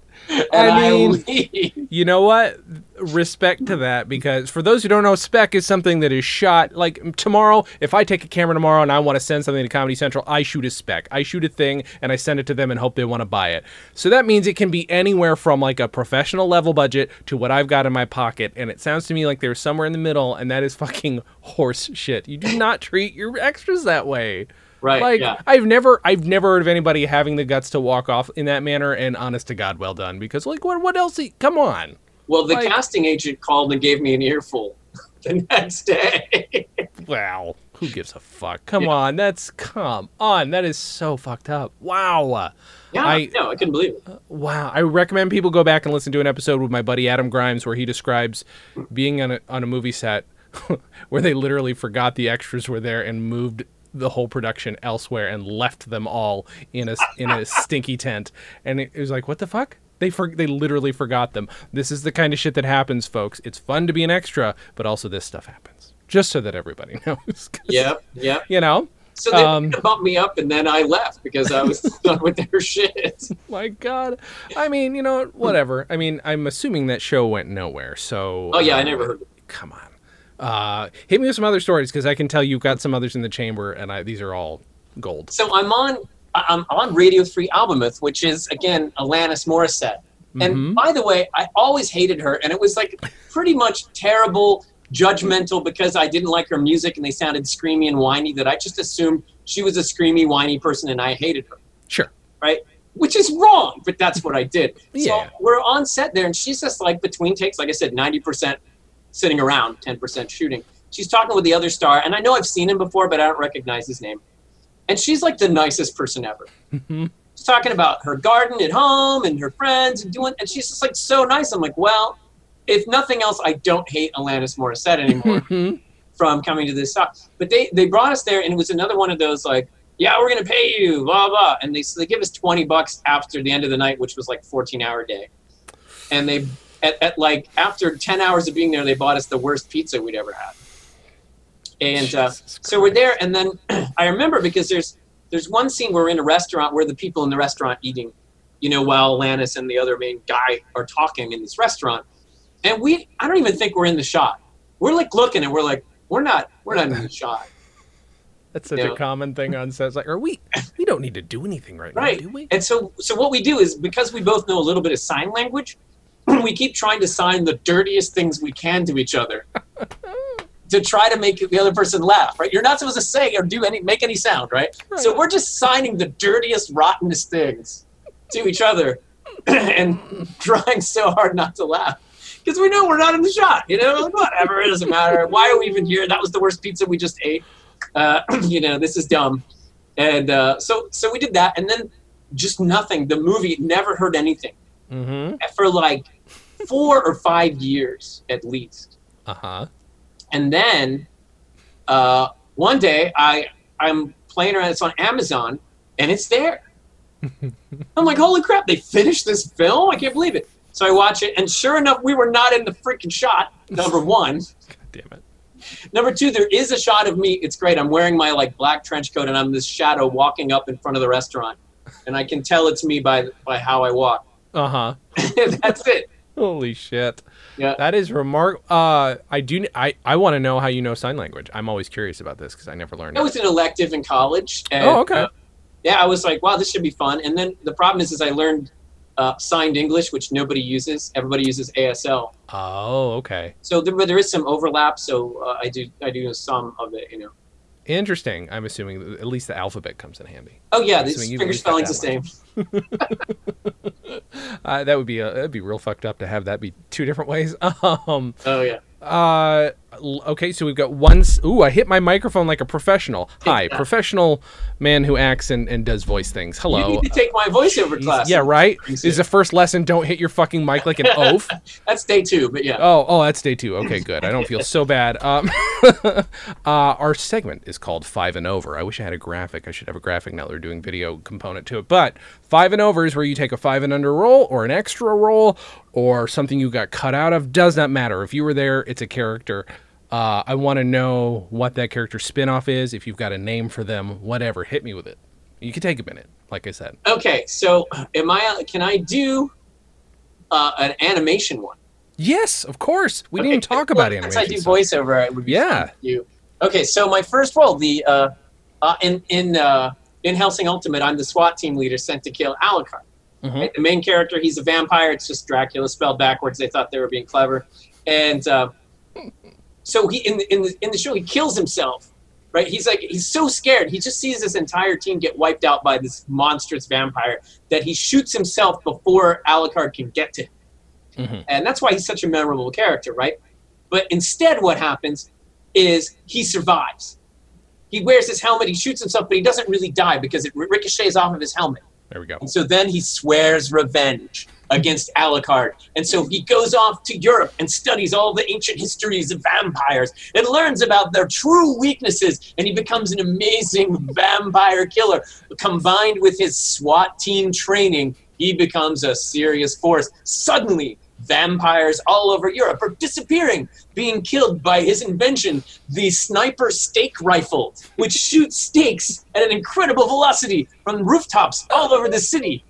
I mean, I you know what? Respect to that because for those who don't know, spec is something that is shot like tomorrow. If I take a camera tomorrow and I want to send something to Comedy Central, I shoot a spec. I shoot a thing and I send it to them and hope they want to buy it. So that means it can be anywhere from like a professional level budget to what I've got in my pocket. And it sounds to me like they're somewhere in the middle, and that is fucking [LAUGHS] horse shit. You do not treat your extras that way. Right. Like yeah. I've never I've never heard of anybody having the guts to walk off in that manner and honest to God well done because like what what else come on. Well the like, casting agent called and gave me an earful [LAUGHS] the next day. wow. Who gives a fuck? Come yeah. on, that's come on. That is so fucked up. Wow. Yeah, I, no, I couldn't believe it. Uh, wow. I recommend people go back and listen to an episode with my buddy Adam Grimes where he describes being on a, on a movie set [LAUGHS] where they literally forgot the extras were there and moved the whole production elsewhere and left them all in a in a stinky tent. And it, it was like, what the fuck? They for, they literally forgot them. This is the kind of shit that happens, folks. It's fun to be an extra, but also this stuff happens. Just so that everybody [LAUGHS] knows. Yep, yep. You know. So they um, bumped me up, and then I left because I was [LAUGHS] done with their shit. [LAUGHS] My God, I mean, you know, whatever. I mean, I'm assuming that show went nowhere. So. Oh yeah, uh, I never heard. Come on. Uh, hit me with some other stories because I can tell you've got some others in the chamber, and I, these are all gold. So I'm on I'm on Radio Free Albemuth, which is again Alanis Morissette. And mm-hmm. by the way, I always hated her, and it was like pretty much terrible, judgmental because I didn't like her music and they sounded screamy and whiny. That I just assumed she was a screamy, whiny person, and I hated her. Sure. Right. Which is wrong, but that's what I did. yeah. So we're on set there, and she's just like between takes, like I said, ninety percent sitting around, 10% shooting. She's talking with the other star, and I know I've seen him before, but I don't recognize his name. And she's like the nicest person ever. Mm-hmm. She's talking about her garden at home and her friends and doing, and she's just like so nice. I'm like, well, if nothing else, I don't hate Alanis Morissette anymore mm-hmm. from coming to this talk. But they they brought us there, and it was another one of those like, yeah, we're gonna pay you, blah blah, and they so they give us 20 bucks after the end of the night, which was like 14 hour day, and they at, at like after 10 hours of being there, they bought us the worst pizza we'd ever had. And uh, so we're there, and then [CLEARS THROAT] I remember because there's there's one scene where we're in a restaurant where the people in the restaurant eating, you know, while Lannis and the other main guy are talking in this restaurant, and we I don't even think we're in the shot. We're like looking, and we're like, we're not we're not in the [LAUGHS] shot. That's such you know? a common thing on sets. Like, are we? We don't need to do anything right, right. now, do we? And so, so what we do is because we both know a little bit of sign language, [CLEARS THROAT] we keep trying to sign the dirtiest things we can to each other [LAUGHS] to try to make the other person laugh, right? You're not supposed to say or do any make any sound, right? right. So we're just signing the dirtiest, rottenest things to each other [CLEARS THROAT] and [LAUGHS] trying so hard not to laugh. Because we know we're not in the shot, you know, whatever, it doesn't matter. Why are we even here? That was the worst pizza we just ate. Uh, [CLEARS THROAT] you know, this is dumb. And uh, so, so we did that, and then just nothing. The movie never heard anything mm-hmm. for like four or five years at least. Uh huh. And then uh, one day I I'm playing around. It's on Amazon, and it's there. [LAUGHS] I'm like, holy crap! They finished this film. I can't believe it. So I watch it, and sure enough, we were not in the freaking shot. Number one. [LAUGHS] God damn it. Number two, there is a shot of me. It's great. I'm wearing my like black trench coat, and I'm this shadow walking up in front of the restaurant, and I can tell it's me by by how I walk. Uh huh. [LAUGHS] That's it. Holy shit. Yeah. That is remarkable. Uh, I do. I, I want to know how you know sign language. I'm always curious about this because I never learned. It was an elective in college. And, oh, okay. Uh, yeah, I was like, wow, this should be fun. And then the problem is, is I learned uh, signed English, which nobody uses. Everybody uses ASL. Oh, okay. So there, there is some overlap. So uh, I do I do know some of it. You know. Interesting. I'm assuming at least the alphabet comes in handy. Oh yeah, the finger spelling's the same. [LAUGHS] [LAUGHS] uh, that would be a, that'd be real fucked up to have that be two different ways. [LAUGHS] Um, oh yeah. Uh, okay, so we've got one. Ooh, I hit my microphone like a professional. Hi, professional man who acts and, and does voice things. Hello. You need to take my voiceover class. Yeah, right. This is the first lesson. Don't hit your fucking mic like an [LAUGHS] oaf. that's day two, but yeah. Oh, oh, that's day two. Okay, good. I don't feel so bad. Um, [LAUGHS] uh, our segment is called Five and Over. I wish I had a graphic. I should have a graphic now. They're doing video component to it. But Five and Over is where you take a five and under role or an extra role or something you got cut out of. Does not matter. If you were there, it's a character. Uh, I want to know what that character spinoff is. If you've got a name for them, whatever, hit me with it. You can take a minute, like I said. Okay, so am I? Can I do uh, an animation one? Yes, of course. We okay, didn't even talk well, about animation. I do voiceover, it would be yeah. You. Okay, so my first role, the uh, uh, in in uh, in Hellsing Ultimate, I'm the SWAT team leader sent to kill Alucard. Mm-hmm. Right? The main character, he's a vampire. It's just Dracula spelled backwards. They thought they were being clever, and uh, so he in the, in the in the show he kills himself. Right? He's like he's so scared. He just sees his entire team get wiped out by this monstrous vampire that he shoots himself before Alucard can get to him. Mm-hmm. And that's why he's such a memorable character, right? But instead, what happens is he survives. He wears his helmet, he shoots himself, but he doesn't really die because it ricochets off of his helmet. There we go. And so then he swears revenge against Alucard. And so he goes off to Europe and studies all the ancient histories of vampires and learns about their true weaknesses. And he becomes an amazing [LAUGHS] vampire killer. Combined with his SWAT team training, he becomes a serious force. Suddenly, vampires all over Europe are disappearing, being killed by his invention, the sniper stake rifle, which shoots stakes at an incredible velocity from rooftops all over the city.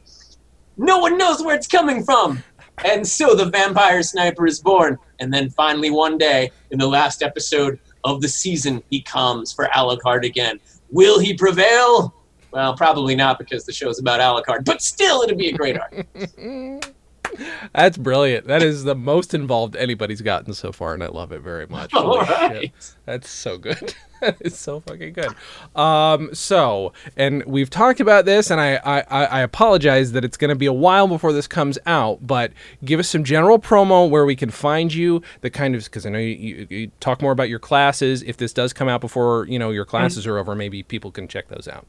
No one knows where it's coming from. And so the vampire sniper is born. And then finally, one day, in the last episode of the season, he comes for Alucard again. Will he prevail? Well, probably not because the show's about Alucard, but still, it'd be a great arc. [LAUGHS] That's brilliant. That is the most involved anybody's gotten so far, and I love it very much. [LAUGHS] All right. That's so good. [LAUGHS] that is so fucking good. Um, so, and we've talked about this, and I, I, I apologize that it's going to be a while before this comes out, but give us some general promo where we can find you, the kind of, because I know you, you, you, talk more about your classes. If this does come out before, you know, your classes mm-hmm. are over, maybe people can check those out.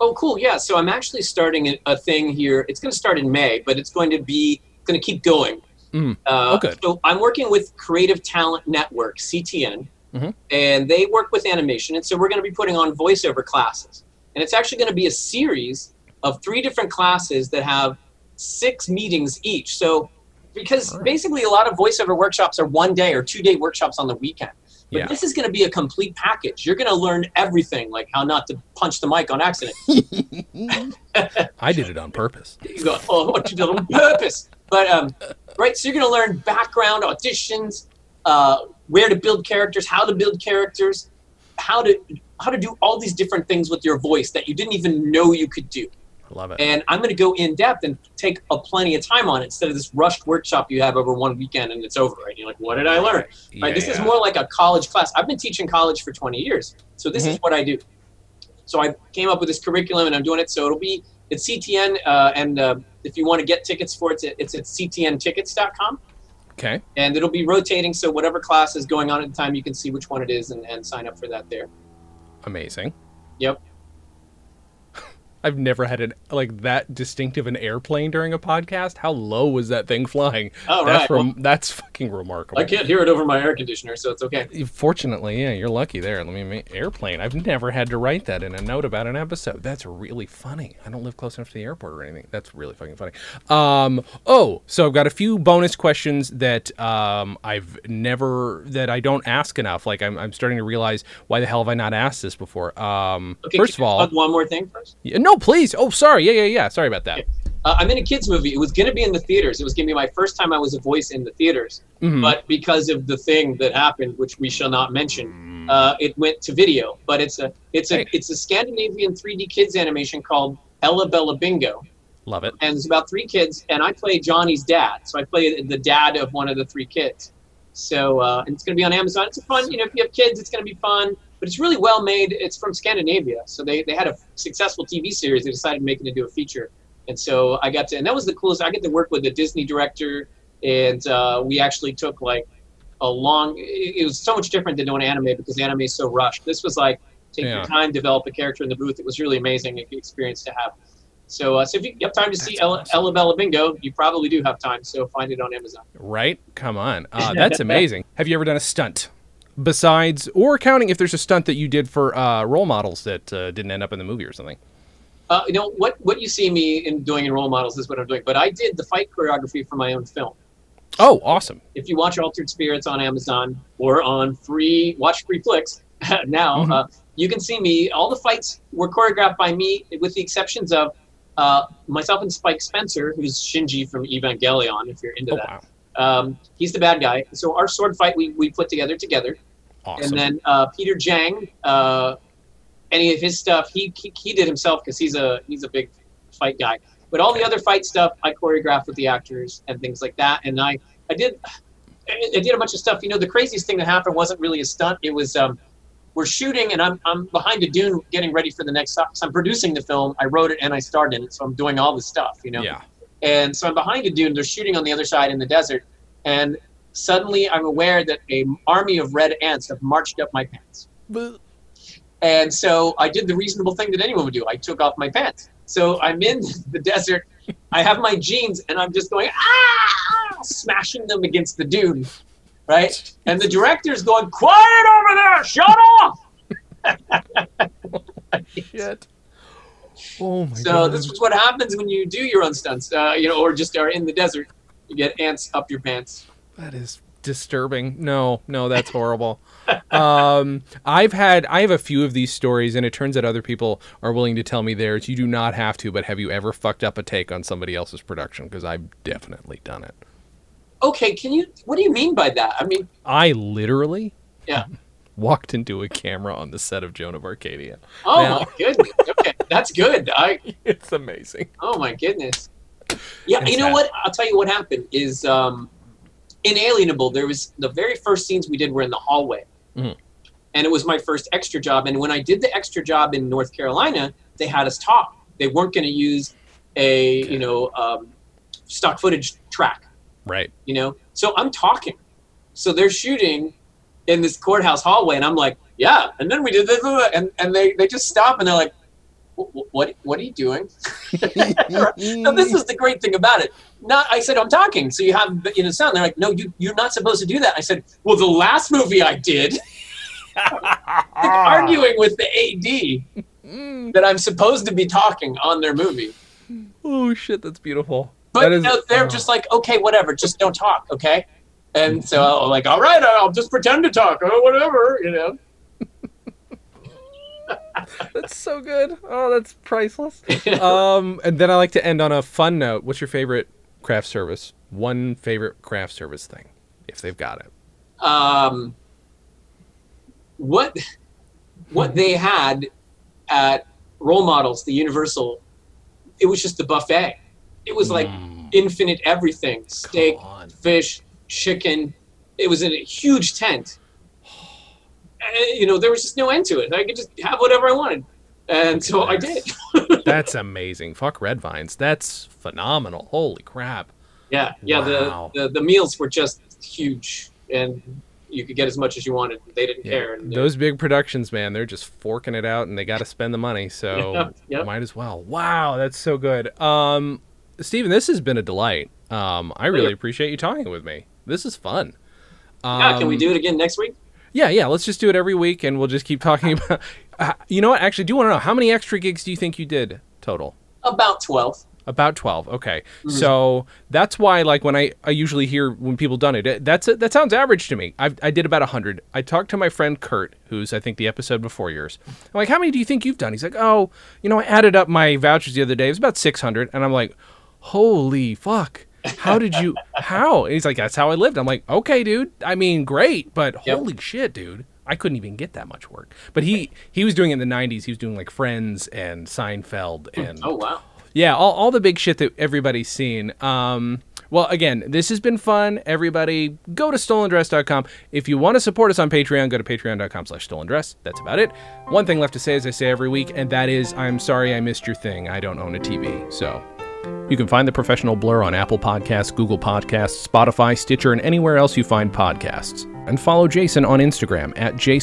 Oh, cool. Yeah. So I'm actually starting a thing here. It's going to start in May, but it's going to be going to keep going. Mm. Uh, okay. So I'm working with Creative Talent Network, CTN, mm-hmm. and they work with animation. And so we're going to be putting on voiceover classes. And it's actually going to be a series of three different classes that have six meetings each. So because right. basically a lot of voiceover workshops are one day or two day workshops on the weekend. But yeah. this is going to be a complete package. You're going to learn everything, like how not to punch the mic on accident. [LAUGHS] [LAUGHS] I did it on purpose. You go, oh, what you did on purpose. But um, right, so you're going to learn background auditions, uh, where to build characters, how to build characters, how to how to do all these different things with your voice that you didn't even know you could do. I love it. And I'm going to go in depth and take a plenty of time on it instead of this rushed workshop you have over one weekend and it's over. Right? You're like, what did I learn? Yeah, right? This yeah. is more like a college class. I've been teaching college for 20 years, so this mm-hmm. is what I do. So I came up with this curriculum and I'm doing it. So it'll be it's CTN, uh, and uh, if you want to get tickets for it, it's at ctntickets.com. Okay. And it'll be rotating, so whatever class is going on at the time, you can see which one it is and, and sign up for that there. Amazing. Yep. I've never had an like that distinctive an airplane during a podcast. How low was that thing flying? Oh, that's right. Well, that's fucking remarkable. I can't hear it over my air conditioner, so it's okay. Fortunately, yeah, you're lucky there. Let me airplane. I've never had to write that in a note about an episode. That's really funny. I don't live close enough to the airport or anything. That's really fucking funny. Um, oh, so I've got a few bonus questions that um, I've never that I don't ask enough. Like I'm, I'm starting to realize why the hell have I not asked this before? Um, okay, first of all, one more thing first. Yeah, no, please. Oh, sorry. Yeah, yeah, yeah. Sorry about that. Uh, I'm in a kids movie. It was going to be in the theaters. It was going to be my first time I was a voice in the theaters. Mm-hmm. But because of the thing that happened, which we shall not mention, uh, it went to video. But it's a it's a hey. it's a Scandinavian 3D kids animation called Ella Bella Bingo. Love it. And it's about three kids, and I play Johnny's dad. So I play the dad of one of the three kids. So uh, it's going to be on Amazon. It's a fun, you know, if you have kids, it's going to be fun but it's really well made. It's from Scandinavia, so they, they had a successful TV series. They decided to make it into a feature, and so I got to, and that was the coolest. I get to work with the Disney director, and uh, we actually took like a long. It, it was so much different than doing anime because anime is so rushed. This was like take Yeah. your time, develop a character in the booth. It was really amazing experience to have. So, uh, so if you have time to see That's Ella, awesome. Ella Bella Bingo, you probably do have time. So find it on Amazon. Right? Come on. Uh, [LAUGHS] that's amazing. Have you ever done a stunt? Besides, or counting if there's a stunt that you did for uh, role models that uh, didn't end up in the movie or something. Uh, you know what? What you see me in doing in role models is what I'm doing. But I did the fight choreography for my own film. Oh, awesome. if you watch Altered Spirits on Amazon or on free watch free flicks [LAUGHS] now, Mhm. uh, you can see me. All the fights were choreographed by me, with the exceptions of uh, myself and Spike Spencer, who's Shinji from Evangelion. If you're into Oh, that, wow. Um, he's the bad guy. So our sword fight we, we put together together, Awesome. and then uh, Peter Jang, uh, any of his stuff he he, he did himself because he's a he's a big fight guy. But all the other fight stuff I choreographed with the actors and things like that. And I I did I did a bunch of stuff. You know, the craziest thing that happened wasn't really a stunt. It was um, we're shooting and I'm I'm behind a dune getting ready for the next. So I'm producing the film. I wrote it and I starred in it. So I'm doing all this stuff. You know. Yeah. And so I'm behind a dune. They're shooting on the other side in the desert, and suddenly I'm aware that a army of red ants have marched up my pants. And so I did the reasonable thing that anyone would do. I took off my pants. So I'm in [LAUGHS] the desert. I have my jeans, and I'm just going ah, smashing them against the dune, right? And the director's going, "Quiet over there! Shut off!" [LAUGHS] Shit. Oh my So god. this is what happens when you do your own stunts, uh, you know, or just are in the desert. You get ants up your pants. That is disturbing. No, no, that's horrible. [LAUGHS] um, I've had I have a few of these stories, and it turns out other people are willing to tell me theirs. You do not have to, but have you ever fucked up a take on somebody else's production? Because I've definitely done it. Okay, can you? What do you mean by that? I mean, I literally Yeah. [LAUGHS] walked into a camera on the set of Joan of Arcadia. oh Now- my goodness. Okay, that's good. I [LAUGHS] It's amazing. Oh my goodness. Yeah, It's you know sad. what? I'll tell you what happened is um, inalienable. There was the very first scenes we did were in the hallway, Mhm. and it was my first extra job. And when I did the extra job in North Carolina, they had us talk. They weren't going to use a Okay. you know um, stock footage track. Right. You know, so I'm talking. So they're shooting in this courthouse hallway, and I'm like, yeah. And then we did this, and and they they just stop and they're like, "Wh- wh- what what are you doing? [LAUGHS] No, this is the great thing about it. Not, I said I'm talking, so you have you know sound. They're like, no, you you're not supposed to do that. I said, well, the last movie I did, like, [LAUGHS] [LAUGHS] arguing with the AD Mm. that I'm supposed to be talking on their movie. Oh shit, that's beautiful. But That is- no, they're oh. just like, okay, whatever, just don't talk, okay? And so I'm like, all right, I'll just pretend to talk, or whatever, you know. [LAUGHS] That's so good. Oh, that's priceless. [LAUGHS] um, and then I like to end on a fun note. What's your favorite craft service? One favorite craft service thing, if they've got it. um, what what they had at role models, the Universal, it was just the buffet. It was like Mm, infinite everything: steak, fish, chicken. It was in a huge tent. Uh, [SIGHS] you know, there was just no end to it. I could just have whatever I wanted, and so I did. [LAUGHS] That's amazing. Fuck red vines. That's phenomenal. Holy crap. Yeah, yeah. Wow. The, the the meals were just huge, and you could get as much as you wanted. They didn't Yeah. care. And Those big productions, man, they're just forking it out and they got to spend the money. So [LAUGHS] Yeah, yeah. might as well. Wow, that's so good. Um, Stephen, this has been a delight. Um, I really appreciate you talking with me. This is fun. Um, yeah, can we do it again next week? Yeah, yeah. Let's just do it every week, and we'll just keep talking [LAUGHS] about. Uh, you know what? Actually, do want to know how many extra gigs do you think you did total? About twelve. About twelve. Okay, Mhm. so that's why, like, when I, I usually hear when people done it, it- that's that sounds average to me. I I did about hundred. I talked to my friend Kurt, who's I think the episode before yours. I'm like, how many do you think you've done? He's like, oh, you know, I added up my vouchers the other day. It was about six hundred, and I'm like, holy fuck. How did you? How? And he's like, that's how I lived. I'm like, okay, dude. I mean, great, but Yep. holy shit, dude. I couldn't even get that much work. But he he was doing it in the '90s. He was doing like Friends and Seinfeld and Oh wow. yeah, all, all the big shit that everybody's seen. Um, well, again, this has been fun. Everybody, go to stolendress.com. If you want to support us on Patreon, go to patreon.com slash stolendress. That's about it. One thing left to say, as I say every week, and that is, I'm sorry I missed your thing. I don't own a TV. So You can find the Professional Blur on Apple Podcasts, Google Podcasts, Spotify, Stitcher, and anywhere else you find podcasts. And follow Jason on Instagram at Jason.